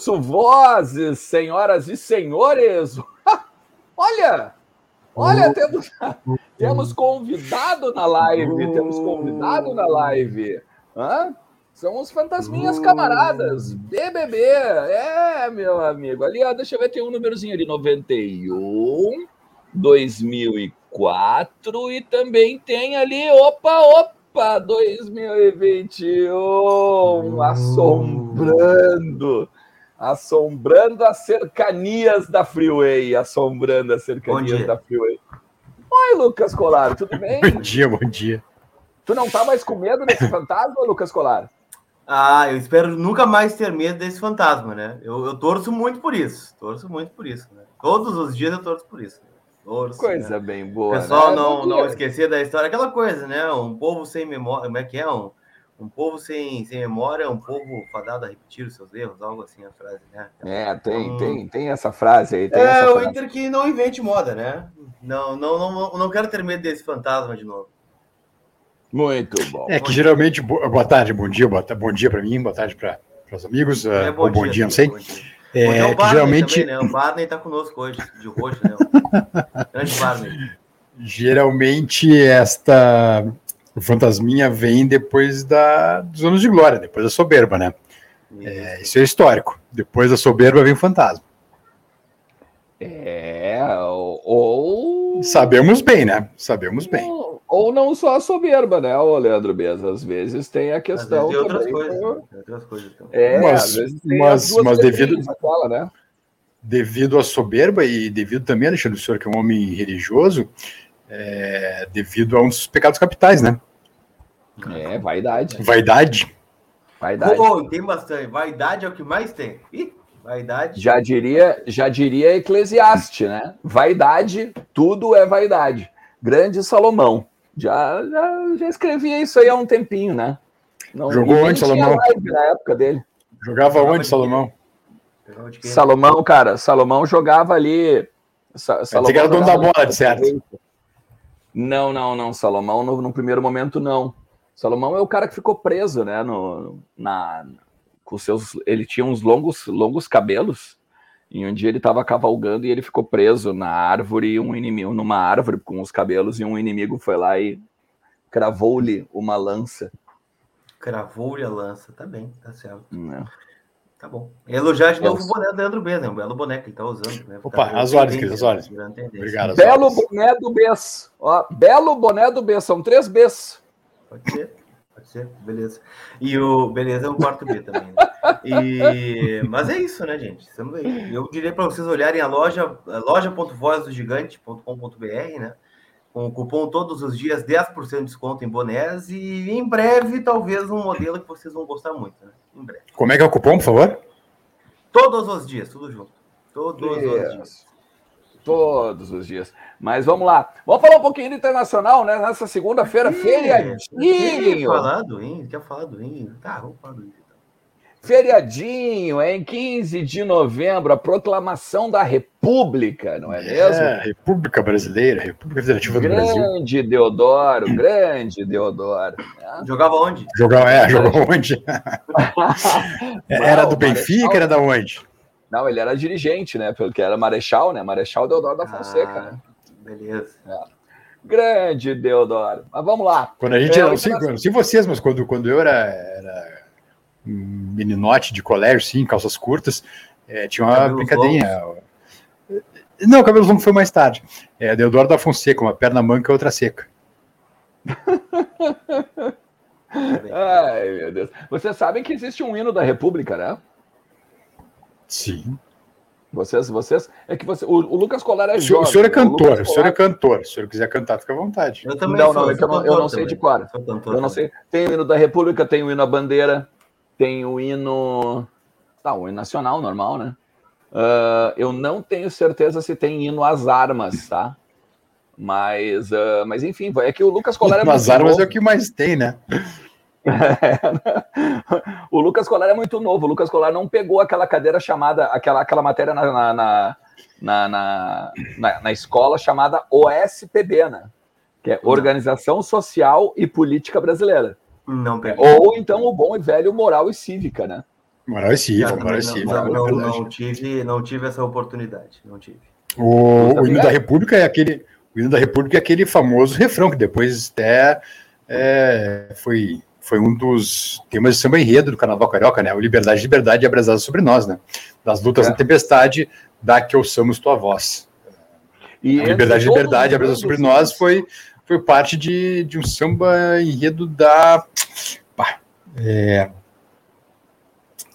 Ouço vozes, senhoras e senhores. Olha, olha, temos, temos convidado na live, temos convidado na live. Hã? São os fantasminhas camaradas, BBB. É, meu amigo. Ali, ó, deixa eu ver, tem um númerozinho ali, 91, 2004 e também tem ali, opa, opa, 2021, assombrando assombrando as cercanias da Freeway, assombrando as cercanias da Freeway. Oi, Lucas Colar, tudo bem? bom dia, bom dia. Tu não tá mais com medo desse fantasma, Lucas Colar? Ah, eu espero nunca mais ter medo desse fantasma, né? Eu, eu torço muito por isso, torço muito por isso. Né? Todos os dias eu torço por isso. Torço, coisa né? bem boa. O pessoal né? não, não esquecer da história, aquela coisa, né? Um povo sem memória, como é que é? Um, um povo sem, sem memória, um povo fadado a repetir os seus erros, algo assim a frase, né? É, tem, então, tem, tem essa frase aí. é, o Inter que não invente moda, né? Não, não, não, não quero ter medo desse fantasma de novo. Muito bom. É que geralmente, boa tarde, bom dia, boa, bom dia para mim, boa tarde para os amigos, é, bom ou bom dia, dia não sei. Bom dia. É, o Barney geralmente... Também, né? O Barney está conosco hoje, de roxo, né? Grande Barney. Geralmente, esta o fantasminha vem depois da, dos anos de glória, depois da soberba, né? É, isso é histórico. Depois da soberba vem o fantasma. É, ou. Sabemos bem, né? Sabemos bem. Ou, ou não só a soberba, né, o Leandro Beza? Às vezes tem a questão. Tem outras coisas. Tem outras coisas então. É, mas, às vezes tem mas, mas devido. Aquela, né? Devido à soberba e devido também, Alexandre, o senhor que é um homem religioso, é, devido a um dos pecados capitais, né? É, vaidade. Vaidade. Vaidade. Pô, tem bastante. Vaidade é o que mais tem. Ih, vaidade. Já diria, já diria Eclesiastes, né? Vaidade, tudo é vaidade. Grande Salomão. Já, já, já escrevia isso aí há um tempinho, né? Não, Jogou onde, Salomão? Na época dele. Jogava onde, Salomão? Salomão, cara, Salomão jogava ali. Salomão era dono da bola, de certo. Não, não, não. Salomão, no, no, primeiro momento, não. Salomão é o cara que ficou preso, né? No, na, com seus, ele tinha uns longos, longos cabelos. E um dia ele estava cavalgando e ele ficou preso na árvore, um inimigo, numa árvore com os cabelos, e um inimigo foi lá e cravou-lhe uma lança. Cravou-lhe a lança, tá bem, tá certo. É. Tá bom. Elogiar de novo o boné do Leandro B, né? Um belo boné que ele tá usando. Né? Opa, tá as horas, querido, as horas. Obrigado. Belo horas. boné do Bs. Ó, belo boné do B, são três Bs. Pode ser, pode ser, beleza. E o beleza é o quarto B também. Né? E, mas é isso, né, gente? Estamos aí. Eu diria para vocês olharem a loja, loja.vozdogigante.com.br, né? com o cupom todos os dias 10% de desconto em bonés e em breve talvez um modelo que vocês vão gostar muito, né? Em breve. Como é que é o cupom, por favor? Todos os dias, tudo junto. Todos os dias. Todos os dias. Mas vamos lá. Vamos falar um pouquinho do internacional, né? Nessa segunda-feira, feriadinho. Quer falar do Índio? Quer falar do Índio? Tá, vamos falar do Índio. Feriadinho, em 15 de novembro, a proclamação da República, não é mesmo? É, República Brasileira, República Federativa grande do Brasil. Grande Deodoro, grande Deodoro. Né? Jogava onde? Jogava, é, jogava onde? era do Benfica, era da onde? Não, ele era dirigente, né? Porque era Marechal, né? Marechal Deodoro da Fonseca, ah, né? Beleza. É. Grande Deodoro. Mas vamos lá. Quando a gente, é, não, sei, não sei vocês, mas quando, quando eu era, era meninote de colégio, sim, calças curtas, é, tinha uma cabelos brincadeirinha. Longos. Não, cabelos longos foi mais tarde. É, Deodoro da Fonseca, uma perna manca e outra seca. Ai, meu Deus. Vocês sabem que existe um hino da República, né? Sim. Vocês, vocês, é que você, o, o Lucas Colar é jovem. O senhor é cantor, o, o senhor é cantor. Se o senhor quiser cantar, fica à vontade. Eu também não, sou, não, é eu, não, eu não sei de cor. Eu não sei. Tem o hino da República, tem o hino à bandeira, tem o hino. Tá, o hino nacional, normal, né? Uh, eu não tenho certeza se tem hino às armas, tá? Mas, uh, mas enfim, é que o Lucas Colar é As armas novo. é o que mais tem, né? o Lucas Colar é muito novo. O Lucas Colar não pegou aquela cadeira chamada, aquela, aquela matéria na, na, na, na, na, na escola chamada OSPB, né? Que é Organização Social e Política Brasileira. Não Ou então o bom e velho moral e cívica, né? Moral e cívico, moral e cívico. Não, não, não, tive, não tive essa oportunidade, não tive. O, o hino da República é aquele, o hino da República é aquele famoso refrão que depois até é, foi, foi um dos temas de samba enredo do Carnaval Carioca, né? O Liberdade, Liberdade abrasada sobre nós, né? Das lutas é. na tempestade, dá que ouçamos tua voz. E a Liberdade, Liberdade, abrasada sobre nós foi, foi parte de, de um samba enredo da. Pá, é,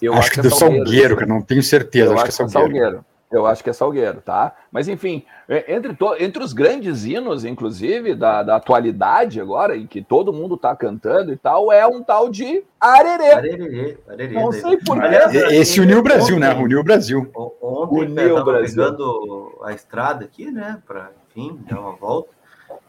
acho, acho, que, é do Salgueiro, Salgueiro, que não tenho certeza. Eu acho, acho que é Salgueiro. Salgueiro. Eu acho que é Salgueiro, tá? Mas enfim, é, entre, to, entre os grandes hinos, inclusive, da, da atualidade agora, em que todo mundo tá cantando e tal, é um tal de Arerê. Arerê, Arerê. Não sei por quê. Esse uniu o Brasil, né? Uniu o Brasil. Ontem uniu o Brasil. pegando a estrada aqui, né? Para, enfim, dar uma volta.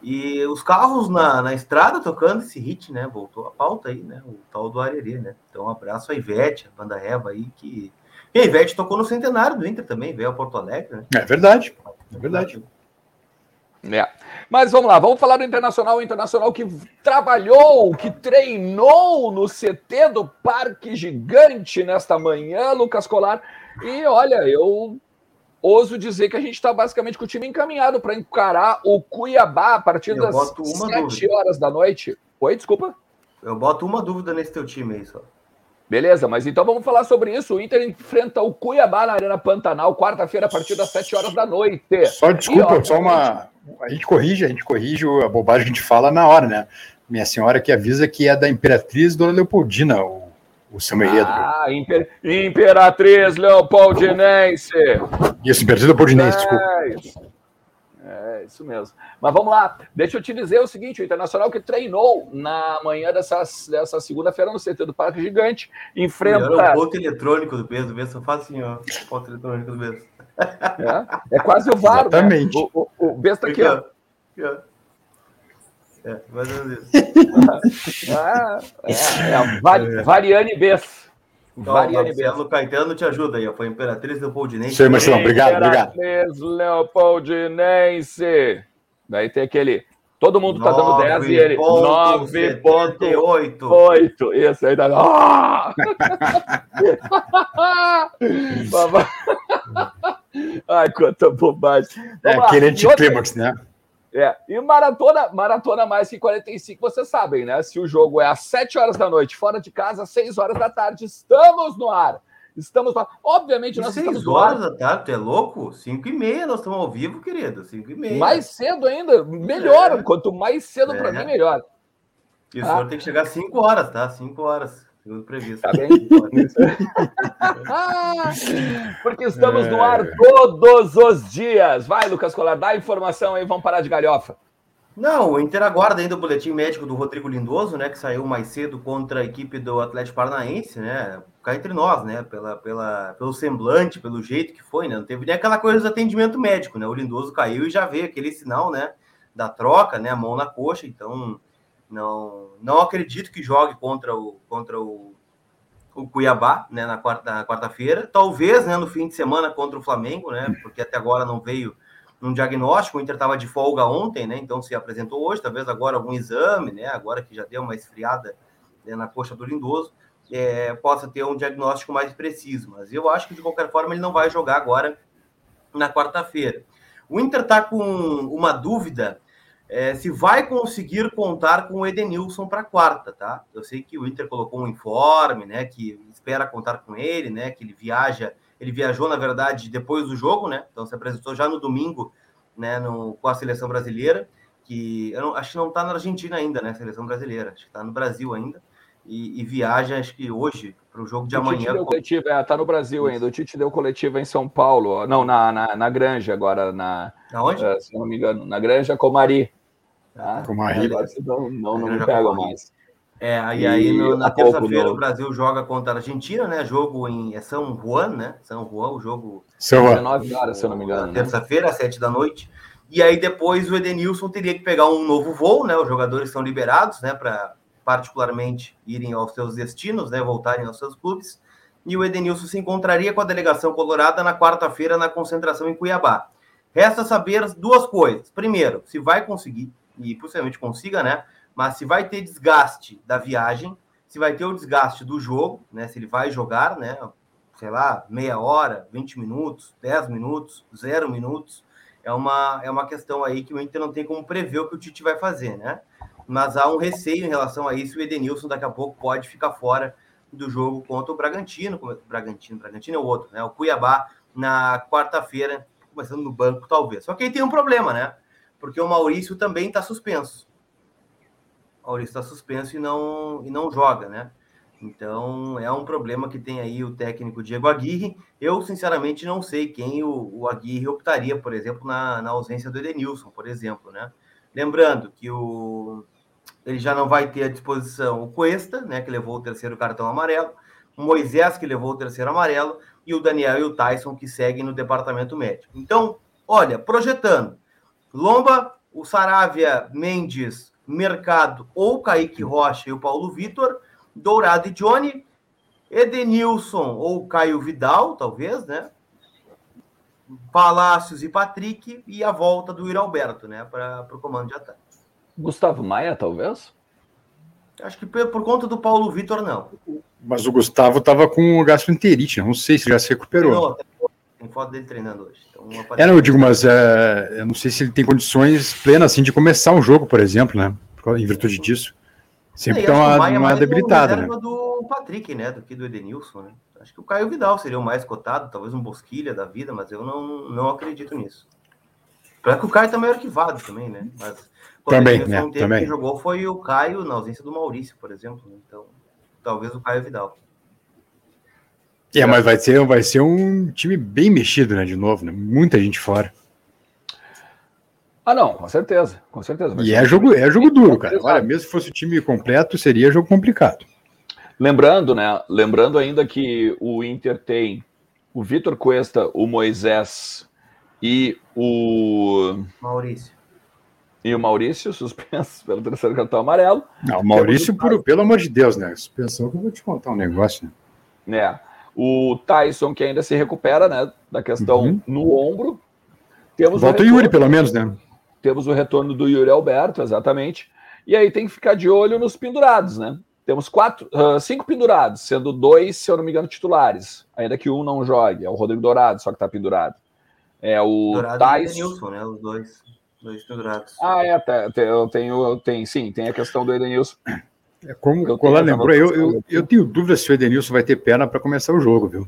E os carros na, na estrada tocando esse hit, né? Voltou a pauta aí, né? O tal do Arerê, né? Então, um abraço a Ivete, a banda Reva aí, que e a Ivete tocou no centenário do Inter também, veio a Porto Alegre. Né? É verdade, é verdade. É. Mas vamos lá, vamos falar do Internacional. O Internacional que trabalhou, que treinou no CT do Parque Gigante nesta manhã, Lucas Colar. E olha, eu ouso dizer que a gente está basicamente com o time encaminhado para encarar o Cuiabá a partir eu das 7 horas da noite. Oi, desculpa. Eu boto uma dúvida nesse teu time aí só. Beleza, mas então vamos falar sobre isso. O Inter enfrenta o Cuiabá na Arena Pantanal, quarta-feira, a partir das 7 horas da noite. Só desculpa, e, ó, só uma. A gente corrige, a gente corrige a bobagem que a gente fala na hora, né? Minha senhora que avisa que é da Imperatriz Dona Leopoldina, o, o samba Ah, Imper... Imperatriz Leopoldinense. Isso, Imperatriz Leopoldinense, é, desculpa. É, isso mesmo. Mas vamos lá, deixa eu te dizer o seguinte: o Internacional que treinou na manhã dessa, dessa segunda-feira no CT do Parque Gigante, enfrenta. Era o ponto eletrônico do peso, do só faz assim, ó. Ponto eletrônico do peso. É, é quase o VAR. Né? Exatamente. Né? O, o, o besta aqui, ó. É, mais ou menos isso. ah, é, é a Vari, Variane Bess. Então, Variane Marcelo Caetano te ajuda aí, ó. Foi Imperatriz Leopoldinense. Senhor Marcelão, obrigado, obrigado. Imperatriz Leopoldinense. Daí tem aquele. Todo mundo tá dando 10 e ele. 9,8. Isso aí dá. Ah! Ai, quanta bobagem. É Vamos é aquele anticlímax, né? É, e maratona, maratona mais que 45, vocês sabem, né? Se o jogo é às 7 horas da noite, fora de casa, às 6 horas da tarde, estamos no ar. Estamos no ar. Obviamente, nós 6 estamos horas da tarde, tu é louco? 5 e meia, nós estamos ao vivo, querido. 5 e meia. Mais cedo ainda, melhor. É. Quanto mais cedo é. para mim, melhor. E o ah. senhor tem que chegar às 5 horas, tá? 5 horas segundo previsto. Tá bem? Porque estamos é... no ar todos os dias. Vai, Lucas Colar, dá informação aí, vamos parar de galhofa. Não, o Inter aguarda ainda o boletim médico do Rodrigo Lindoso, né, que saiu mais cedo contra a equipe do Atlético Paranaense, né, cá entre nós, né, pela, pela, pelo semblante, pelo jeito que foi, né, não teve nem aquela coisa do atendimento médico, né, o Lindoso caiu e já veio aquele sinal, né, da troca, né, a mão na coxa, então não, não acredito que jogue contra o, contra o, o Cuiabá, né, na quarta quarta-feira. Talvez, né, no fim de semana contra o Flamengo, né, porque até agora não veio um diagnóstico. O Inter estava de folga ontem, né, então se apresentou hoje. Talvez agora algum exame, né, agora que já deu uma esfriada né, na coxa do Lindoso, é, possa ter um diagnóstico mais preciso. Mas eu acho que de qualquer forma ele não vai jogar agora na quarta-feira. O Inter está com uma dúvida é, se vai conseguir contar com o Edenilson para quarta, tá? Eu sei que o Inter colocou um informe, né, que espera contar com ele, né, que ele viaja, ele viajou, na verdade, depois do jogo, né, então se apresentou já no domingo, né, no, com a seleção brasileira, que eu não, acho que não está na Argentina ainda, né, seleção brasileira, acho que está no Brasil ainda, e, e, viaja, acho que hoje, para o jogo de o amanhã. Tite deu coletiva, é, tá no Brasil ainda. O Tite deu coletiva em São Paulo, não, na, na, na Granja agora, na, Aonde? Uh, se não me engano, na Granja Comari. Tá? Com uma riba. Não, não, não me mais. É, e aí no, na terça-feira o Brasil joga contra a Argentina, né? Jogo em é São Juan, né? São Juan, o jogo. São Juan. 19 horas, se eu não me engano. Né? Terça-feira, às 7 da noite. E aí depois o Edenilson teria que pegar um novo voo, né? Os jogadores são liberados, né? Para particularmente irem aos seus destinos, né? Voltarem aos seus clubes. E o Edenilson se encontraria com a delegação colorada na quarta-feira na concentração em Cuiabá. Resta saber duas coisas. Primeiro, se vai conseguir e possivelmente consiga, né? Mas se vai ter desgaste da viagem, se vai ter o desgaste do jogo, né? Se ele vai jogar, né? Sei lá, meia hora, 20 minutos, 10 minutos, zero minutos. É uma, é uma questão aí que o Inter não tem como prever o que o Tite vai fazer, né? Mas há um receio em relação a isso. O Edenilson daqui a pouco pode ficar fora do jogo contra o Bragantino. Bragantino, Bragantino é o outro, né? O Cuiabá na quarta-feira, começando no banco, talvez. Só que aí tem um problema, né? Porque o Maurício também está suspenso. O Maurício está suspenso e não, e não joga, né? Então é um problema que tem aí o técnico Diego Aguirre. Eu, sinceramente, não sei quem o, o Aguirre optaria, por exemplo, na, na ausência do Edenilson, por exemplo, né? Lembrando que o, ele já não vai ter à disposição o Cuesta, né, que levou o terceiro cartão amarelo, o Moisés, que levou o terceiro amarelo, e o Daniel e o Tyson, que seguem no departamento médico. Então, olha, projetando, Lomba, o Saravia, Mendes, Mercado ou Kaique Rocha e o Paulo Vitor, Dourado e Johnny, Edenilson ou Caio Vidal, talvez, né? Palácios e Patrick e a volta do Iro Alberto, né, para o comando de ataque. Gustavo Maia, talvez? Acho que por, por conta do Paulo Vitor, não. Mas o Gustavo estava com gastroenterite, não sei se já se recuperou. Tem foto dele treinando hoje. Então, é, não, eu digo, mas é, eu não sei se ele tem condições plenas assim de começar um jogo, por exemplo, né? Em virtude disso. Sempre tem uma, uma debilitada, né? do Patrick, né? Do que do Edenilson, né? Acho que o Caio Vidal seria o mais cotado, talvez um Bosquilha da vida, mas eu não, não acredito nisso. Claro que o Caio também é arquivado também, né? Mas também, né? Também. Quem jogou foi o Caio na ausência do Maurício, por exemplo. Né? Então, talvez o Caio Vidal. É, mas vai ser, vai ser um time bem mexido, né? De novo, né? Muita gente fora. Ah, não, com certeza, com certeza. E é jogo, é jogo duro, cara. Olha, mesmo se fosse o time completo, seria jogo complicado. Lembrando, né? Lembrando ainda que o Inter tem o Vitor Cuesta, o Moisés e o Maurício. E o Maurício, suspenso pelo terceiro cartão amarelo. Não, o Maurício, por, pelo amor de Deus, né? Suspensão que eu vou te contar um negócio. Né? É. O Tyson, que ainda se recupera, né? Da questão uhum. no ombro. Temos Volta o, retorno, o Yuri, pelo menos, né? Temos o retorno do Yuri Alberto, exatamente. E aí tem que ficar de olho nos pendurados, né? Temos quatro, uh, cinco pendurados, sendo dois, se eu não me engano, titulares. Ainda que um não jogue. É o Rodrigo Dourado, só que tá pendurado. É o Dourado Tyson. E o Nilson, né? Os dois. Dois pendurados. Ah, é, até, eu tenho, eu tenho, sim, tem a questão do Edenilson. É como o Colar lembrou, eu, eu, eu, tenho dúvida se o Edenilson vai ter perna para começar o jogo, viu?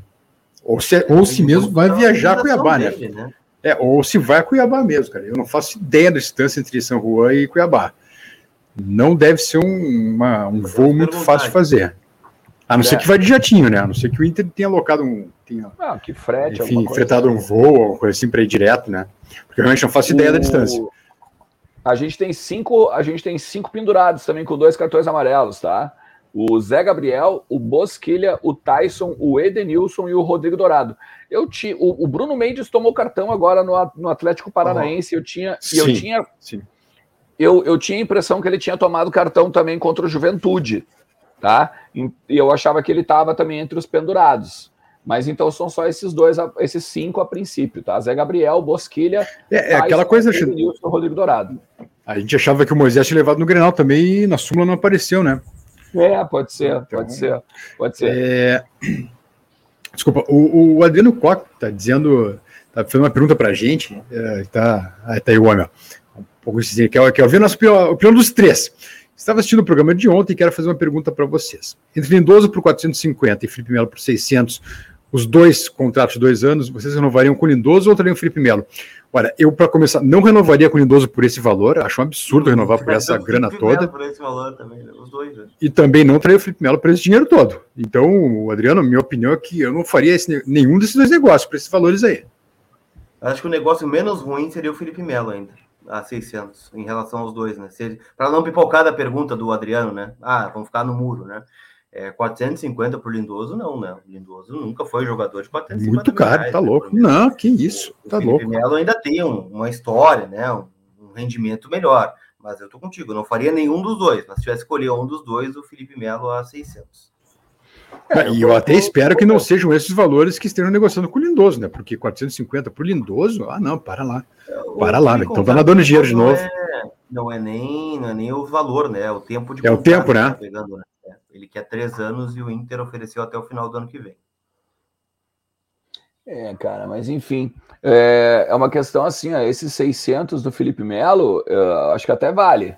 Ou se, ou se mesmo vai viajar a Cuiabá, né? dele, né? É, ou se vai a Cuiabá mesmo, cara. Eu não faço ideia da distância entre São Juan e Cuiabá. Não deve ser um, uma, um voo muito fácil de fazer. A não é. ser que vai de jatinho, né? A não ser que o Inter tenha alocado um. Tenha, ah, que frete, enfim, fretado um voo, ou coisa assim para ir direto, né? Porque realmente não faço ideia o... da distância. A gente tem cinco, a gente tem cinco pendurados também com dois cartões amarelos, tá? O Zé Gabriel, o Bosquilha, o Tyson, o Edenilson e o Rodrigo Dourado. Eu ti, o, o Bruno Mendes tomou cartão agora no, no Atlético Paranaense. Uhum. Eu tinha, sim, eu tinha, sim. Eu, eu tinha a impressão que ele tinha tomado cartão também contra o Juventude, tá? E eu achava que ele estava também entre os pendurados. Mas então são só esses dois, esses cinco a princípio, tá? Zé Gabriel, Bosquilha, é, é aquela coisa. Nilson, Rodrigo Dourado. A gente achava que o Moisés tinha levado no Grenal também e na súmula não apareceu, né? É, pode ser, então, pode ser, pode ser. É... Desculpa, o, o Adriano Koch tá dizendo, tá fazendo uma pergunta pra gente, é, tá, ah, tá aí o homem, ó. um pouco assim, quer, quer ouvir a nossa opinião, opinião dos três. Estava assistindo o programa de ontem e quero fazer uma pergunta para vocês. Entre Lindoso por 450 e Felipe Melo por 600, os dois contratos de dois anos, vocês renovariam com o Lindoso ou teriam o Felipe Melo? Olha, eu, para começar, não renovaria com o Lindoso por esse valor, acho um absurdo renovar por essa grana toda. Por esse valor também, né? os dois. Né? E também não traria o Felipe Melo por esse dinheiro todo. Então, Adriano, minha opinião é que eu não faria esse, nenhum desses dois negócios por esses valores aí. Acho que o negócio menos ruim seria o Felipe Melo ainda, a 600, em relação aos dois, né? Para não pipocar da pergunta do Adriano, né? Ah, vamos ficar no muro, né? É, 450 por Lindoso, não, né? O Lindoso nunca foi jogador de 450 Muito caro, reais, tá né, louco. Não, que isso, o tá Felipe louco. Melo ainda tem um, uma história, né? Um, um, rendimento melhor. Mas eu tô contigo, eu não faria nenhum dos dois. Mas se tivesse escolher um dos dois, o Felipe Melo a 600. É, e eu, eu até espero que não sejam esses valores que estejam negociando com o Lindoso, né? Porque 450 por Lindoso, ah, não, para lá. Para lá, né? Então tá nadando dinheiro de novo. É, não é nem, não é nem o valor, né? É o tempo de É o tempo, né? Tá pegando, né? Ele quer três anos e o Inter ofereceu até o final do ano que vem. É, cara, mas enfim, é, é uma questão assim, ó, esses 600 do Felipe Melo, eu acho que até vale.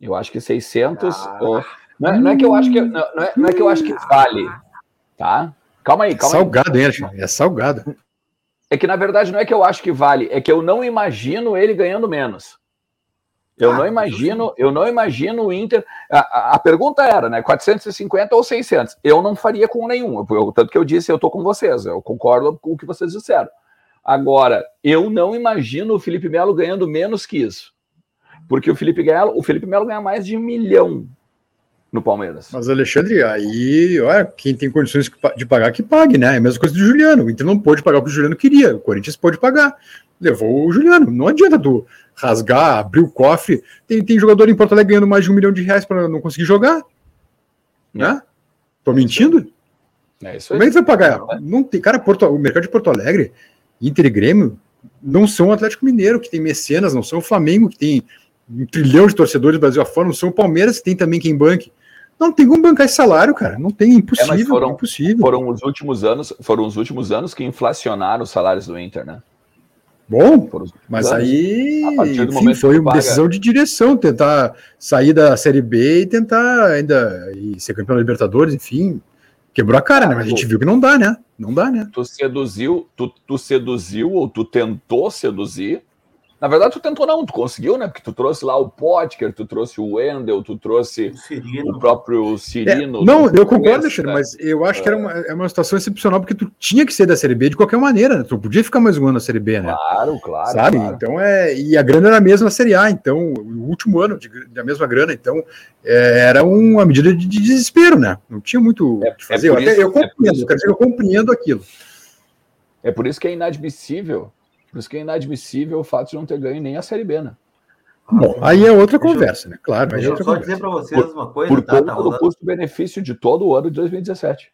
Eu acho que 600, ah. ou, não, é, não, é, que eu acho que não é, não é que eu acho que vale, tá? Calma aí, calma salgado, aí. Salgado, hein, é salgado. É que na verdade não é que eu acho que vale, é que eu não imagino ele ganhando menos. Eu ah, não imagino, eu não imagino o Inter. A, a, pergunta era, né? 450 ou 600? Eu não faria com nenhum. Eu, tanto que eu disse, eu tô com vocês. Eu concordo com o que vocês disseram. Agora, eu não imagino o Felipe Melo ganhando menos que isso, porque o Felipe Melo, o Felipe Melo ganha mais de um milhão no Palmeiras. Mas, Alexandre, aí, olha, quem tem condições de pagar, que pague, né? É a mesma coisa do Juliano. O Inter não pôde pagar o que o Juliano queria, o Corinthians pôde pagar. Levou o Juliano. Não adianta tu rasgar, abrir o cofre. Tem, tem jogador em Porto Alegre ganhando mais de um milhão de reais para não conseguir jogar. É. Né? Tô mentindo? É isso aí. Como é que vai pagar? Não tem, cara, Porto, o mercado de Porto Alegre, Inter e Grêmio, não são o Atlético Mineiro, que tem mecenas, não são o Flamengo, que tem um trilhão de torcedores do Brasil afora, não são o Palmeiras, que tem também quem banque. Não tem como bancar esse salário, cara. Não tem, impossível, é, foram, impossível. Foram os últimos anos, foram os últimos anos que inflacionaram os salários do Inter, né? Bom, mas anos. aí enfim, foi uma paga... decisão de direção, tentar sair da Série B e tentar ainda e ser campeão da Libertadores, enfim. Quebrou a cara, né? Mas a gente viu que não dá, né? Não dá, né? Tu seduziu, tu, tu seduziu ou tu tentou seduzir na verdade, tu tentou não, tu conseguiu, né? Porque tu trouxe lá o Potker, tu trouxe o Wendel, tu trouxe o, o próprio Cirino. É, não, eu concordo, Alexandre, né? mas eu acho é. que era uma, é uma situação excepcional, porque tu tinha que ser da Série B de qualquer maneira, né? Tu podia ficar mais um ano na Série B, né? Claro, claro. Sabe? Claro. Então é. E a grana era a mesma na Série A, então, o último ano de, da mesma grana, então é, era uma medida de, de, desespero, né? Não tinha muito o é, que fazer. eu, até, eu compreendo, eu quero dizer eu compreendo aquilo. É por isso que é inadmissível por isso que é inadmissível o fato de não ter ganho nem a Série B, né? Bom, aí é outra conversa, né? Claro. Deixa é eu só conversa. dizer para vocês por, uma coisa. Por tá, tá do custo-benefício de todo o ano de 2017.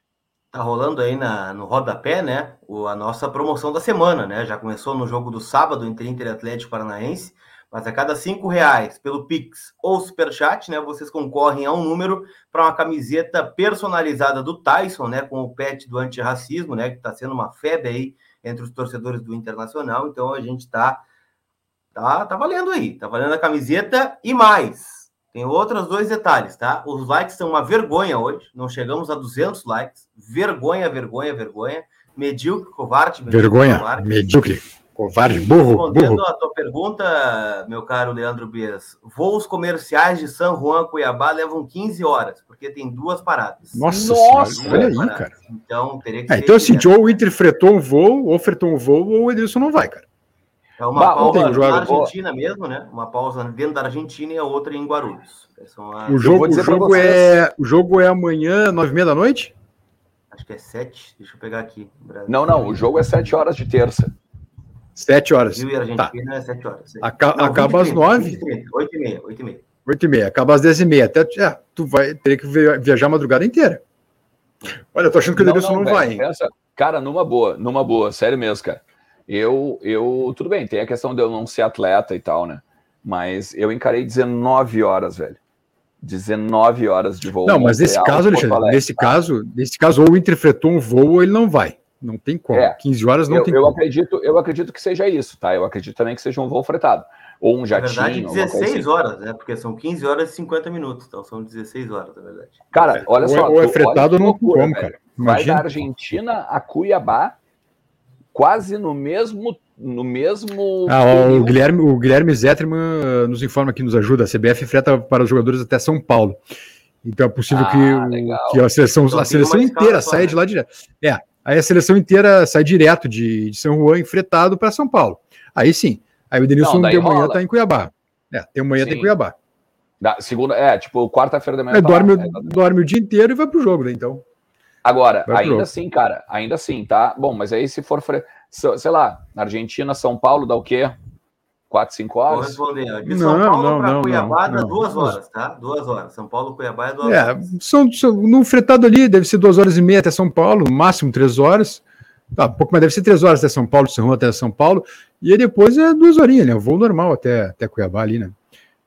Tá rolando aí na, no rodapé, né? O, a nossa promoção da semana, né? Já começou no jogo do sábado entre Inter e Atlético Paranaense. Mas a cada cinco reais pelo Pix ou Superchat, né? Vocês concorrem a um número para uma camiseta personalizada do Tyson, né? Com o pet do antirracismo, né? Que está sendo uma febre aí entre os torcedores do Internacional. Então a gente está tá, tá valendo aí, tá valendo a camiseta e mais. Tem outros dois detalhes, tá? Os likes são uma vergonha hoje. Não chegamos a 200 likes. Vergonha, vergonha, vergonha. Medíocre, covarde. Medíocre, vergonha, covarde. medíocre. Covarde, burro, Respondendo burro. a tua pergunta, meu caro Leandro Bias, voos comerciais de São Juan a Cuiabá levam 15 horas, porque tem duas paradas. Nossa, Nossa olha aí, cara. Então, teria que é, Então, se assim, ou o Inter fretou um voo, ou fretou um voo, ou o Edilson não vai, cara. É uma bah, pausa na Argentina mesmo, né? Uma pausa dentro da Argentina e a outra em Guarulhos. A... O jogo, o jogo é, o jogo é amanhã, nove e meia da noite? Acho que é sete. Deixa eu pegar aqui. Não, não. O jogo é sete horas de terça. Sete horas. Rio e Argentina tá. é sete horas. Aca Não, acaba às nove. Oito e meia, oito e meia. Oito e meia, acaba às dez e meia. Até, é, tu vai ter que viajar a madrugada inteira. Olha, eu tô achando que o Edenilson não, não, não vai, hein? Pensa, cara, numa boa, numa boa, sério mesmo, cara. Eu, eu, tudo bem, tem a questão de eu não ser atleta e tal, né? Mas eu encarei 19 horas, velho. 19 horas de voo. Não, mas nesse caso, Alexandre, nesse tá? caso, nesse caso, ou interpretou um voo ou ele não vai. Não tem como. É, 15 horas não eu, tem eu como. Acredito, eu acredito que seja isso, tá? Eu acredito também que seja um voo fretado. Ou um jatinho. Na verdade, 16 assim. horas, né? Porque são 15 horas e 50 minutos. Então são 16 horas, na verdade. Cara, olha ou, só. Ou é fretado ou não tem como, cara. Vai da Argentina a Cuiabá, quase no mesmo. No mesmo. Ah, o Guilherme, o Guilherme Zetterman uh, nos informa que nos ajuda. A CBF freta para os jogadores até São Paulo. Então é possível ah, que, que, a seleção, então, a seleção inteira saia de lá direto. É, Aí a seleção inteira sai direto de, de São Juan, enfretado para São Paulo. Aí sim. Aí o Edenilson de manhã está em Cuiabá. É, tem manhã tem tá Cuiabá. Da, segunda, é, tipo, quarta-feira da manhã. É, tá dorme, é, dorme o dia inteiro e vai pro jogo, né? Então. Agora, ainda assim, cara, ainda assim, tá? Bom, mas aí se for, sei lá, Argentina, São Paulo, dá o quê? 4, 5 horas? Vou responder. De São não, Paulo para Cuiabá dá duas horas, tá? Duas horas. São Paulo, Cuiabá é duas é, horas. São, são, no fretado ali deve ser duas horas e meia até São Paulo, máximo três horas. Tá, pouco, mas deve ser três horas até São Paulo, São João até São Paulo. E aí depois é duas horinhas, né? O voo normal até, até Cuiabá ali, né?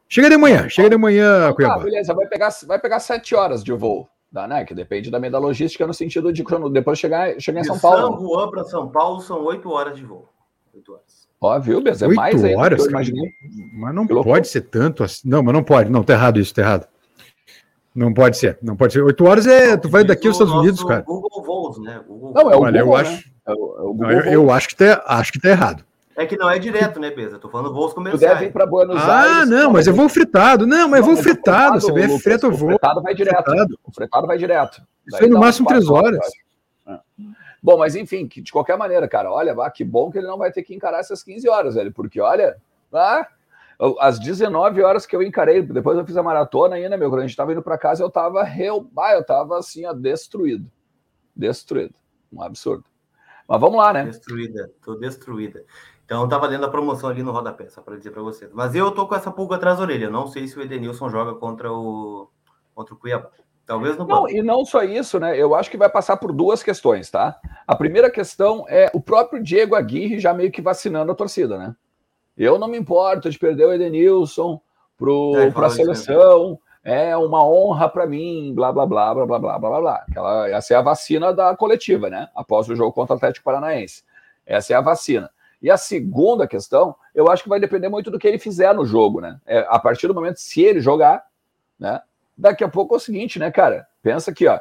Chega de manhã, chega de manhã, ah, Cuiabá. beleza, vai pegar, vai pegar sete horas de voo. Dá, né? Que depende também da logística no sentido de depois chegar, chegar em São Paulo. São Juan para São Paulo são oito horas de voo. Oito horas. Ó, viu, Bez? É mais horas, eu imaginei. Mas não pode ser tanto assim. Não, mas não pode. Não, tá errado isso, tá errado. Não pode ser, não pode ser. Oito horas é. Tu vai daqui aos Estados Unidos, cara. Google Voos, né? Google não, é o Olha, Google, eu né? acho. É o, é o eu, eu, acho que tá, acho que tá errado. É que não é direto, né, Beza? Tô falando voos comerciais. Tu deve ir para Buenos ah, Aires. Ah, não, mas é voo fritado. Não, mas é voo fritado. Você vê freta o voo. O fretado vai direto. Fretado. O fretado vai direto. Isso é no máximo três horas. É. Bom, mas enfim, de qualquer maneira, cara, olha, ah, que bom que ele não vai ter que encarar essas 15 horas, velho, porque olha, ah, às 19 horas que eu encarei, depois eu fiz a maratona ainda, meu, quando a gente tava indo para casa, eu tava, eu, ah, eu tava assim, ó, destruído. Destruído. Um absurdo. Mas vamos lá, né? Destruída, tô destruída. Então tá valendo a promoção ali no rodapé, só para dizer para vocês. Mas eu tô com essa pulga atrás da orelha. Não sei se o Edenilson joga contra o contra o Cuiabá. Talvez no Não, e não só isso, né? Eu acho que vai passar por duas questões, tá? A primeira questão é o próprio Diego Aguirre já meio que vacinando a torcida, né? Eu não me importo de perder o Edenilson para a seleção. É uma honra para mim, blá, blá, blá, blá, blá, blá, blá, blá. Aquela, essa é a vacina da coletiva, né? Após o jogo contra o Atlético Paranaense. Essa é a vacina. E a segunda questão, eu acho que vai depender muito do que ele fizer no jogo, né? É, a partir do momento, se ele jogar, né? Daqui a pouco é o seguinte, né, cara? Pensa aqui, ó.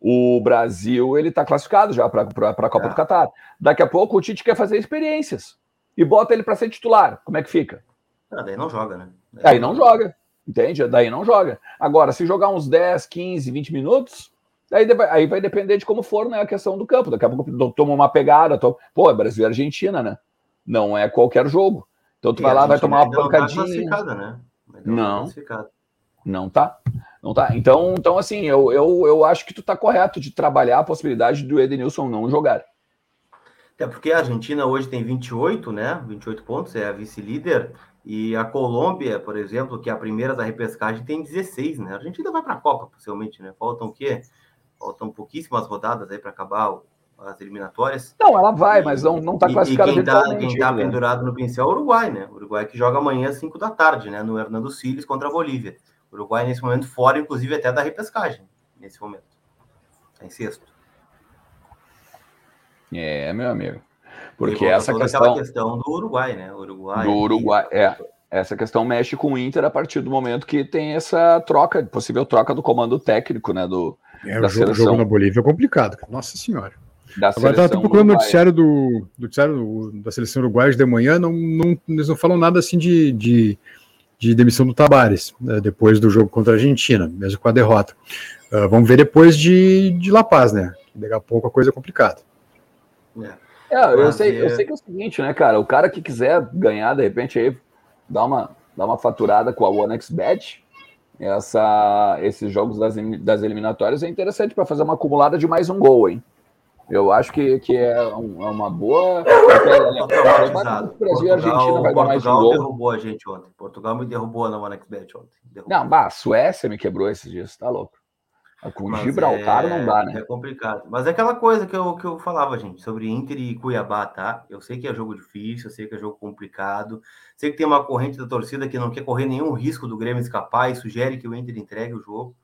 O Brasil, ele tá classificado já para a Copa é. do Catar. Daqui a pouco o Tite quer fazer experiências e bota ele para ser titular. Como é que fica? Ah, daí não joga, né? Daí, não joga, entende? Daí não joga. Agora, se jogar uns 10, 15, 20 minutos, Aí, aí vai depender de como for né, a questão do campo. Daqui a pouco toma uma pegada. Toma... Pô, é Brasil e Argentina, né? Não é qualquer jogo. Então tu e vai lá, vai tomar uma pancadinha. Não, tá né? não, não tá. Não tá. Então, então assim, eu, eu, eu acho que tu tá correto de trabalhar a possibilidade do Edenilson não jogar. É porque a Argentina hoje tem 28, né? 28 pontos, é a vice-líder. E a Colômbia, por exemplo, que é a primeira da repescagem, tem 16, né? A Argentina vai para a Copa, possivelmente, né? Faltam o quê? Faltam pouquíssimas rodadas aí para acabar as eliminatórias. Não, ela vai, e, mas não, não tá classificada e quem tá, quem tá pendurado no pincel é o Uruguai, né? O Uruguai que joga amanhã às 5 da tarde, né? No Hernando Siles contra a Bolívia. Uruguai, nesse momento, fora, inclusive, até da repescagem, nesse momento. Tá em sexto. É, meu amigo. Porque essa questão... questão do Uruguai, né? Uruguai. Do Uruguai, é. Essa questão mexe com o Inter a partir do momento que tem essa troca, possível troca do comando técnico, né? Do, é, o jogo, jogo, na Bolívia é complicado, Nossa Senhora. Da Agora estava procurando o noticiário do, do noticiário da seleção uruguaia de manhã, não, não, eles não falam nada assim de, de, de demissão do Tabares, né, depois do jogo contra a Argentina, mesmo com a derrota. Uh, vamos ver depois de, de La Paz, né? Daqui a pouco a coisa é complicada. É. Eu, sei, eu sei que é o seguinte, né, cara? O cara que quiser ganhar, de repente, aí, dá uma, dá uma faturada com a OneXBet, essa, esses jogos das, das eliminatórias é interessante para fazer uma acumulada de mais um gol, hein? Eu acho que, que é, um, é uma boa. O Brasil e a Argentina vai dar mais um gol. derrubou a gente ontem. Portugal me derrubou na OneXBet ontem. Derrubou. Não, bah, a Suécia me quebrou esses dias, tá louco. Com Mas Gibraltar é, não dá, né? É complicado. Mas é aquela coisa que eu, que eu falava, gente, sobre Inter e Cuiabá, tá? Eu sei que é jogo difícil, eu sei que é jogo complicado, sei que tem uma corrente da torcida que não quer correr nenhum risco do Grêmio escapar e sugere que o Inter entregue o jogo.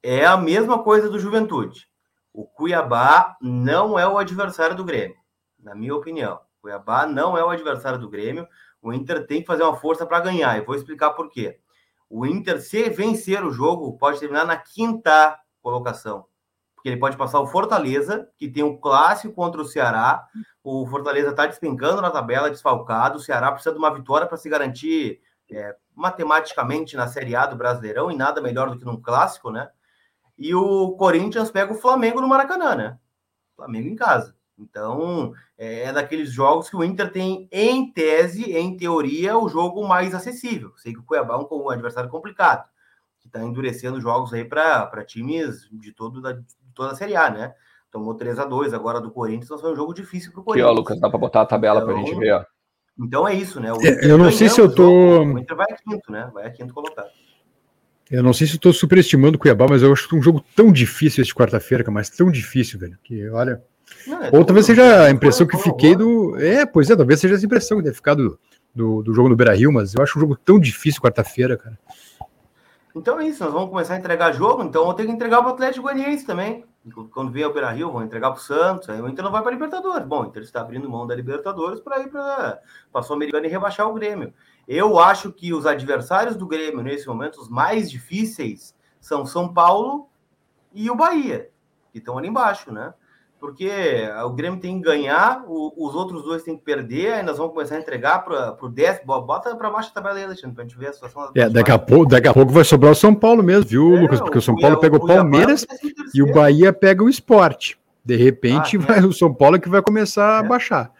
É a mesma coisa do Juventude. O Cuiabá não é o adversário do Grêmio, na minha opinião. O Cuiabá não é o adversário do Grêmio. O Inter tem que fazer uma força para ganhar. Eu vou explicar por quê. O Inter, se vencer o jogo, pode terminar na quinta colocação. Porque ele pode passar o Fortaleza, que tem um clássico contra o Ceará. O Fortaleza está despencando na tabela, desfalcado. O Ceará precisa de uma vitória para se garantir é, matematicamente na Série A do Brasileirão, e nada melhor do que num clássico, né? E o Corinthians pega o Flamengo no Maracanã, né? Flamengo em casa. Então, é, é daqueles jogos que o Inter tem, em tese, em teoria, o jogo mais acessível. Sei que o Cuiabá é um adversário complicado, que está endurecendo jogos aí para times de, todo da, de toda a Série A, né? Tomou 3 a 2 agora do Corinthians, então foi um jogo difícil para o Corinthians. Aqui, ó, Lucas, dá para botar a tabela então, para a gente ver, ó. Então é isso, né? É, eu não sei se eu tô. Jogo, o Inter vai a quinto, né? Vai a quinto colocado. Eu não sei se estou superestimando o Cuiabá, mas eu acho que é um jogo tão difícil este quarta-feira, mas tão difícil, velho. Que olha, não, é Ou talvez seja a impressão que fiquei do. É, pois é, talvez seja essa impressão que ter ficado do, do jogo no Beira Rio, mas eu acho um jogo tão difícil quarta-feira, cara. Então é isso, nós vamos começar a entregar jogo, então vou ter que entregar para o Atlético Goianiense também. Quando vier o Beira Rio, vão entregar para o Santos, aí o Inter não vai para a Libertadores. Bom, o Inter está abrindo mão da Libertadores para ir para a Sul-Americana e rebaixar o Grêmio. Eu acho que os adversários do Grêmio, nesse momento, os mais difíceis, são São Paulo e o Bahia, que estão ali embaixo, né? porque o Grêmio tem que ganhar, o, os outros dois têm que perder, aí nós vamos começar a entregar para o 10. Bota para baixo a tabela aí, Alexandre, para a gente ver a situação. É, daqui, a pouco, daqui a pouco vai sobrar o São Paulo mesmo, viu, é, Lucas? Porque o São Paulo pega o Palmeiras e o Bahia pega o esporte. De repente, ah, vai, o São Paulo é que vai começar é. a baixar.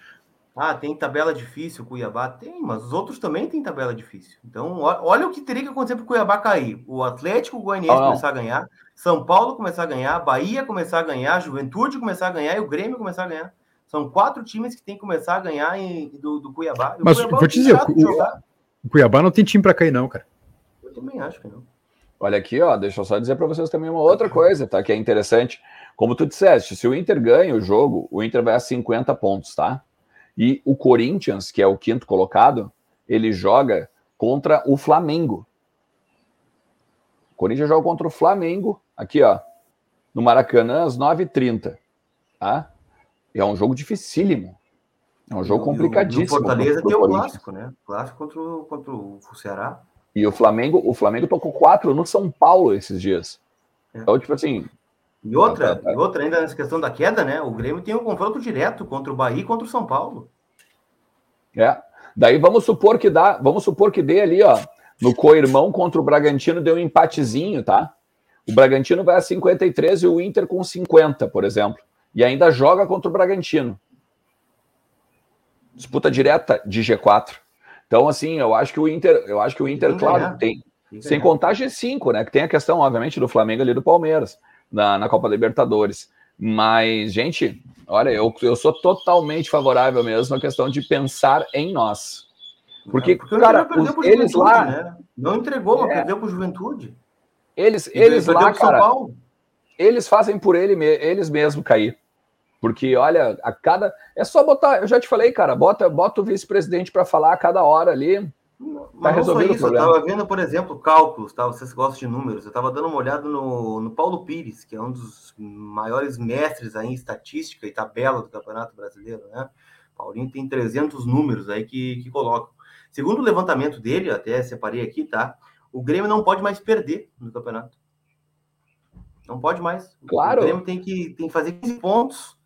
Ah, tem tabela difícil, Cuiabá tem, mas os outros também têm tabela difícil. Então, olha o que teria que acontecer para o Cuiabá cair. O Atlético Goianiense ah, começar a ganhar, São Paulo começar a ganhar, Bahia começar a ganhar, Juventude começar a ganhar e o Grêmio começar a ganhar. São quatro times que tem que começar a ganhar em, do, do Cuiabá. mas Cuiabá vou te dizer, o, o, Cuiabá não tem time para cair, não, cara. Eu também acho que não. Olha aqui, ó, deixa eu só dizer para vocês também uma outra coisa, tá? Que é interessante. Como tu disseste, se o Inter ganha o jogo, o Inter vai a 50 pontos, tá? E o Corinthians, que é o quinto colocado, ele joga contra o Flamengo. O Corinthians joga contra o Flamengo, aqui, ó, no Maracanã, às 9h30. Tá? E é um jogo dificílimo. É um jogo complicadíssimo. O Fortaleza tem o clássico, né? Clássico contra o, contra o Ceará. E o Flamengo, o Flamengo tocou quatro no São Paulo esses dias. É. Então, tipo assim. E outra, tá, tá. e outra, ainda nessa questão da queda, né? O Grêmio tem um confronto direto contra o Bahia e contra o São Paulo. É. Daí vamos supor que dá, vamos supor que dê ali, ó, no co-irmão contra o Bragantino deu um empatezinho, tá? O Bragantino vai a 53 e o Inter com 50, por exemplo. E ainda joga contra o Bragantino. Disputa direta de G4. Então, assim, eu acho que o Inter, eu acho que o Inter, claro, tem. Sem contar G5, né? Que tem a questão, obviamente, do Flamengo ali do Palmeiras na, na Copa Libertadores. Mas, gente, olha, eu, eu sou totalmente favorável mesmo à questão de pensar em nós. Porque, é, porque cara, os, eles lá. Né? Não entregou, mas é. perdeu para Juventude. Eles, eles lá, cara, eles fazem por ele, eles mesmos cair. Porque, olha, a cada. É só botar. Eu já te falei, cara, bota, bota o vice-presidente para falar a cada hora ali. Tá resolvendo isso, eu estava vendo, por exemplo, cálculos, tá? Vocês gostam de números. Eu estava dando uma olhada no, no Paulo Pires, que é um dos maiores mestres aí em estatística e tabela do Campeonato Brasileiro, né? Paulinho tem 300 números aí que, que colocam. Segundo o levantamento dele, até separei aqui, tá? O Grêmio não pode mais perder no campeonato. Não pode mais. Claro. O Grêmio tem que, tem que fazer 15 pontos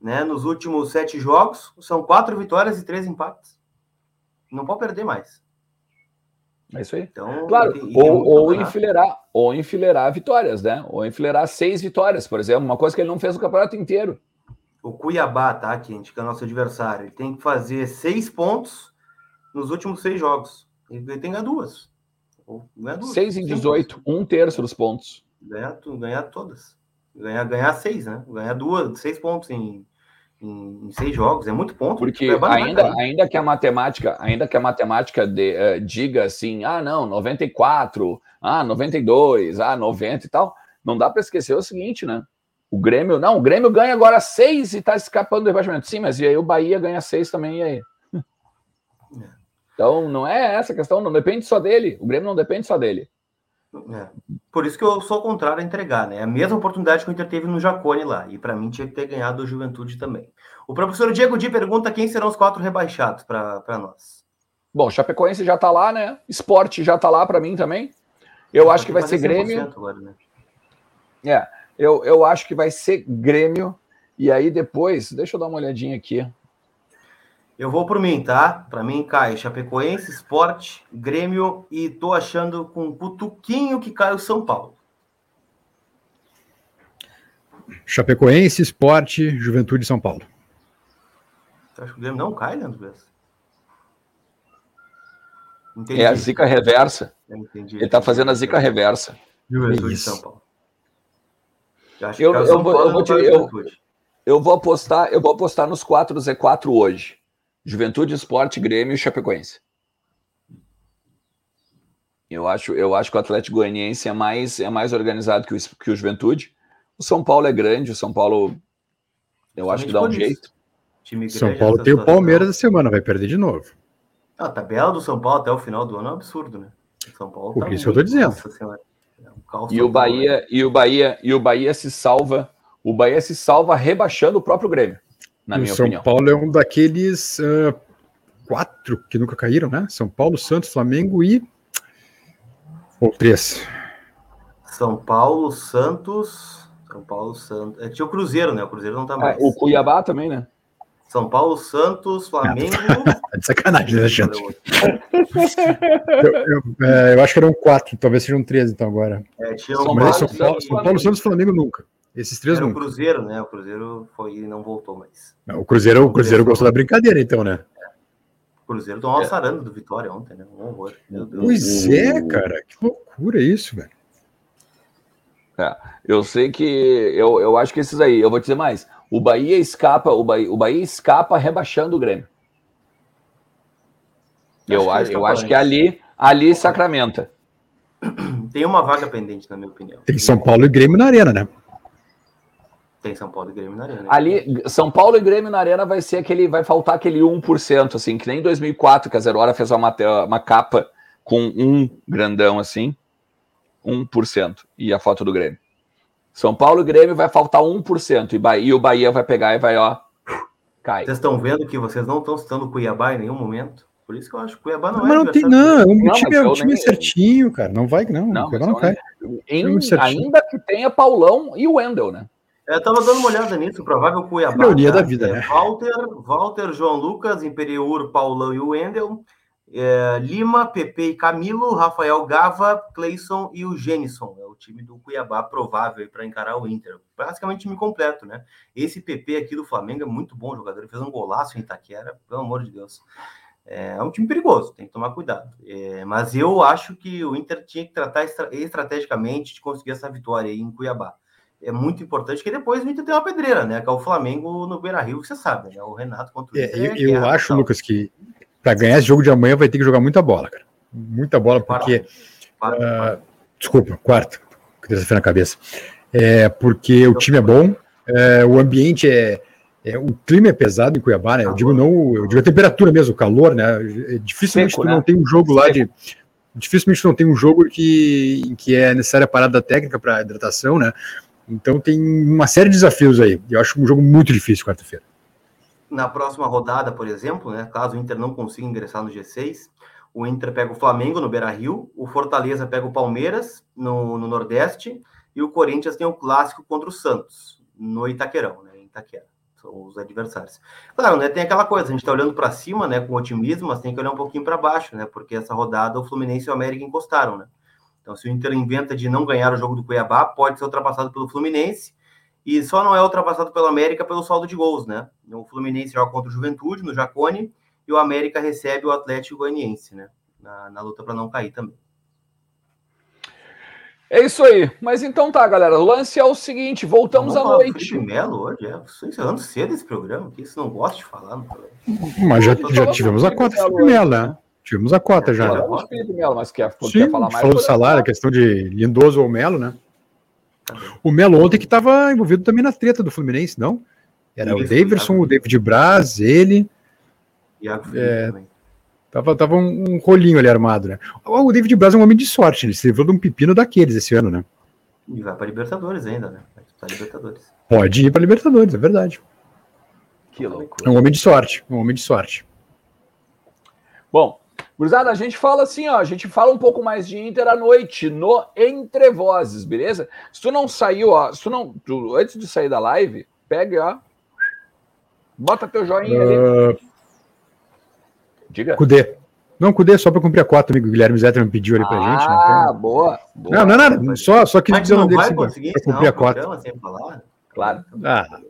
né, nos últimos sete jogos. São quatro vitórias e três empates. Não pode perder mais. É isso aí. Então, claro, ou, ou enfileirar, ou enfileirar vitórias, né? Ou enfileirar seis vitórias, por exemplo, uma coisa que ele não fez o campeonato inteiro. O Cuiabá, tá, Quente, que é nosso adversário, ele tem que fazer seis pontos nos últimos seis jogos. Ele tem que ganhar duas. Ou ganhar duas. Seis em 18, um terço dos pontos. Ganhar, ganhar todas. Ganhar, ganhar seis, né? Ganhar duas, seis pontos em em, seis jogos, é muito ponto. Porque ainda, ainda que a matemática, ainda que a matemática de, uh, diga assim, ah, não, 94, ah, 92, ah, 90 e tal, não dá para esquecer o seguinte, né? O Grêmio, não, o Grêmio ganha agora seis e está escapando do rebaixamento. Sim, mas e aí o Bahia ganha seis também, e aí? É. Então, não é essa questão, não depende só dele. O Grêmio não depende só dele. É. Por isso que eu sou contrário a entregar, né? É a mesma oportunidade que o Inter teve no Jacone lá. E para mim tinha que ter ganhado o Juventude também. O professor Diego Di pergunta quem serão os quatro rebaixados para nós. Bom, Chapecoense já tá lá, né? Esporte já tá lá para mim também. Eu acho que vai ser Grêmio. Agora, né? É, eu, eu acho que vai ser Grêmio. E aí depois, deixa eu dar uma olhadinha aqui. Eu vou por mim, tá? Para mim cai Chapecoense, Sport, Grêmio e tô achando com um putuquinho que cai o São Paulo. Chapecoense, Sport, Juventude São Paulo. Você acha que o Grêmio não cai, Leandro Bessa? É a zica reversa. Ele tá fazendo a zica reversa. Juventude São Paulo. Eu, eu, eu, vou, eu, vou te, eu, eu vou apostar, eu vou apostar nos 4 Z4 hoje. Juventude, Esporte, Grêmio e Chapecoense. Eu acho, eu acho que o Atlético Goianiense é mais, é mais organizado que o, que o Juventude. O São Paulo é grande, o São Paulo eu acho que dá um jeito. São Paulo tem o Palmeiras da semana, vai perder de novo. A tabela do São Paulo até o final do ano é um absurdo, né? São Paulo tá isso que eu tô dizendo. É um E o total, Bahia, né? e o Bahia, e o Bahia se salva. O Bahia se salva rebaixando o próprio Grêmio, na o minha São opinião. Paulo é um daqueles ah, quatro que nunca caíram, né? São Paulo, Santos, Flamengo e. Ou três. São Paulo, Santos. São Paulo, Santos. É, tinha o Cruzeiro, né? O Cruzeiro não tá Ah, mais. o Cuiabá também, né? São Paulo, Santos, Flamengo. Tá de sacanagem, né, gente? Eu, eu, é, eu acho que eram quatro, talvez sejam três, então, agora. É, tinha São Paulo, é São Paulo, Santos, São Paulo. Santos, Flamengo nunca. Esses três Era o. Cruzeiro, né? O Cruzeiro foi e não voltou mais. O Cruzeiro, o Cruzeiro gostou da brincadeira, então, né? O Cruzeiro tomou uma saranda do Vitória ontem, né? Um horror. Meu Deus. Pois é, cara. Que loucura isso, velho. Eu sei que eu, eu acho que esses aí, eu vou dizer mais. O Bahia escapa, o Bahia, o Bahia escapa rebaixando o Grêmio. Eu, Acho que acho, eu acho que ali, ali sacramenta. Tem uma vaga pendente, na minha opinião. Tem São Paulo e Grêmio na arena, né? Tem São Paulo e Grêmio na arena. Ali, São Paulo e Grêmio na Arena vai ser aquele, vai faltar aquele 1%, assim, que nem em 2004, que a Zero Hora fez uma, uma capa com um grandão, assim, 1%, e a foto do Grêmio. São Paulo e Grêmio vai faltar 1%, e, Bahia, e o Bahia vai pegar e vai, ó, cai. Vocês estão vendo que vocês não estão citando o Cuiabá em nenhum momento? Por isso que eu acho que o Cuiabá não Mas é. não tem, não. O Não, time, é, o time é nem- certinho, cara. Não vai, não. Não, Cuiabá não cai. Em- ainda que tenha Paulão e o Wendel, né? Eu tava dando uma olhada nisso, o provável Cuiabá. Ironia tá? da vida, É né? Walter, Walter, João Lucas, Imperiur, Paulão e o Wendel. é, Lima, Pepe e Camilo, Rafael Gava, Cleison e o Genison. É o time do Cuiabá provável para encarar o Inter. Basicamente time completo, né? Esse Pepe aqui do Flamengo é muito bom jogador. Ele fez um golaço em Itaquera, pelo amor de Deus. É um time perigoso, tem que tomar cuidado. É, mas eu acho que o Inter tinha que tratar estra- estrategicamente de conseguir essa vitória aí em Cuiabá é muito importante que depois o Inter tem uma pedreira, né? Que é o Flamengo no Beira Rio, que você sabe, né? O Renato contra o É, Inter. eu é eu acho. Lucas, que para ganhar esse jogo de amanhã vai ter que jogar muita bola, cara. Muita bola, porque. Quarto, quarto. Desculpa, quarto, que terça-feira na cabeça. É, porque o time é bom, é, o ambiente é, é- O clima é pesado em Cuiabá, né? Eu digo não, eu digo a temperatura mesmo, o calor, né? É, Dificilmente Seco, tu né? não tem um jogo lá de. Dificilmente tu não tem um jogo que, em que é necessária a parada técnica para hidratação, né? Então tem uma série de desafios aí. Eu acho um jogo muito difícil quarta-feira. Na próxima rodada, por exemplo, né? Caso o Inter não consiga ingressar no G6, o Inter pega o Flamengo no Beira Rio, o Fortaleza pega o Palmeiras no, no Nordeste e o Corinthians tem o clássico contra o Santos no Itaquerão, né? Em Itaquera. São os adversários. Claro, né? Tem aquela coisa, a gente tá olhando para cima, né? Com otimismo, mas tem que olhar um pouquinho para baixo, né? Porque essa rodada o Fluminense e o América encostaram, né? Então, se o Inter inventa de não ganhar o jogo do Cuiabá, pode ser ultrapassado pelo Fluminense e só não é ultrapassado pelo América pelo saldo de gols, né? O Fluminense joga contra o Juventude no Jacone e o América recebe o Atlético Goianiense, né? Na, na luta para não cair também. É isso aí. Mas então tá, galera. O lance é o seguinte: voltamos à noite. Felipe Melo hoje, é. Estou encerrando cedo esse programa, que isso não gosta de falar. Mas já, já tivemos a Felipe Felipe Melo Melo, né? Tivemos a cota já. né? De Felipe Melo, mas quer, Sim, quer falar mais? falou do salário, a questão de Lindoso ou Melo, né? O Melo ontem que estava envolvido também na treta do Fluminense, não? Era o Isso, Daverson, Iago. o David Braz, ele. Iago É. também. Tava, tava um, um rolinho ali armado, né? O David Braz é um homem de sorte, ele se livrou de um pepino daqueles esse ano, né? E vai para Libertadores ainda, né? Vai disputar Libertadores. Pode ir para Libertadores, é verdade. Que É loucura. um homem de sorte, um homem de sorte. Bom, gurizada, a gente fala assim, ó, a gente fala um pouco mais de Inter à noite no Entre Vozes, beleza? Se tu não saiu, ó, se tu não, tu, antes de sair da live, pega, ó, bota teu joinha ali. Uh, Diga. Cudê. Não, Cudê, só para cumprir a cota, amigo. O Guilherme Zetterman pediu ali pra gente, né? Ah, Então- boa, boa. Não, não é nada. Só, só quis Mas dizer o não nome dele vai assim, pra cumprir a o cota. programa sem falar? Claro. Ah.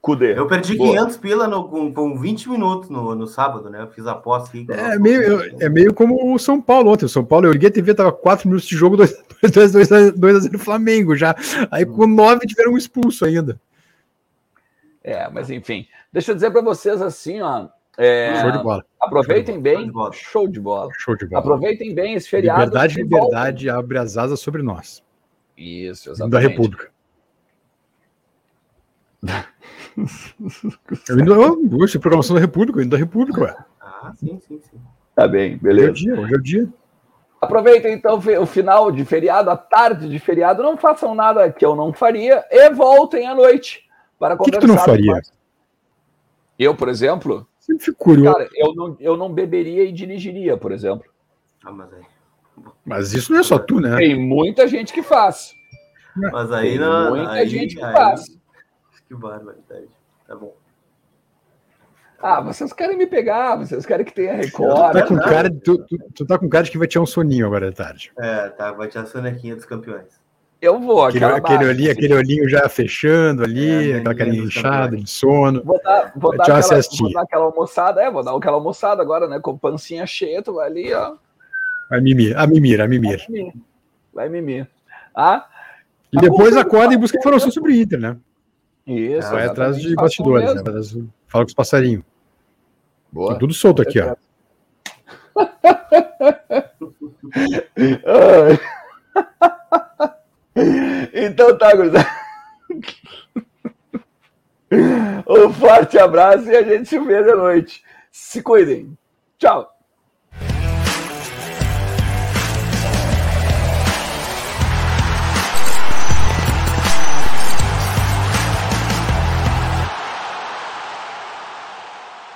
Cudê. Eu perdi Boa. 500 pila no, com, com 20 minutos no, no sábado, né? Eu fiz a aposta aqui. o É nosso meio, é meio como o São Paulo ontem. O São Paulo, eu liguei a TV, tava 4 minutos de jogo, 2 a 0 Flamengo já. Aí com 9 tiveram um expulso ainda. É, mas enfim, deixa eu dizer para vocês assim, ó, é, Show de bola. aproveitem Show bem, de bola. show de bola. Show de bola. Aproveitem bem esse feriado. Liberdade, e liberdade abre as asas sobre nós. Isso, Da exatamente. República. Eu indo, eu, hoje, programação da República, eu indo da República, ué. Ah, sim, sim, sim. Tá bem, Hoje é o beleza. dia, hoje é o dia. Aproveitem então o final de feriado, a tarde de feriado, não façam nada que eu não faria e voltem à noite para conversar. O que, que tu não faria? Eu, por exemplo? Sempre fico curioso. Cara, eu não, eu não beberia e dirigiria, por exemplo. Ah, mas, aí... mas isso não é só tu, né? Tem muita gente que faz. Mas aí não. Muita aí, gente que aí, faz. Que barbaridade. Tá bom. Ah, vocês querem me pegar, vocês querem que tenha Record. Tu tá com cara de, tu, tu, tu, tá com cara de que vai tirar um soninho agora de tarde. É, tá, vai tirar a sonequinha dos campeões. Eu vou, aquele, aquele, ali, aquele olhinho já fechando ali, é, aquela carinha inchada de sono. Vou dar, vou, dar aquela, vou dar aquela almoçada, é, vou dar aquela almoçada agora, né? Com pancinha cheia, tu vai ali, ó. Vai mimir, a mimir, a mimir. Vai mimir. Ah, e depois acorda e busca informação sobre o Inter, né? Isso. Vai atrás de bastidores, né? Fala com os passarinhos. Boa. Tá tudo solto aqui, ó. então tá, gurizada. Um forte abraço e a gente se vê de noite. Se cuidem. Tchau.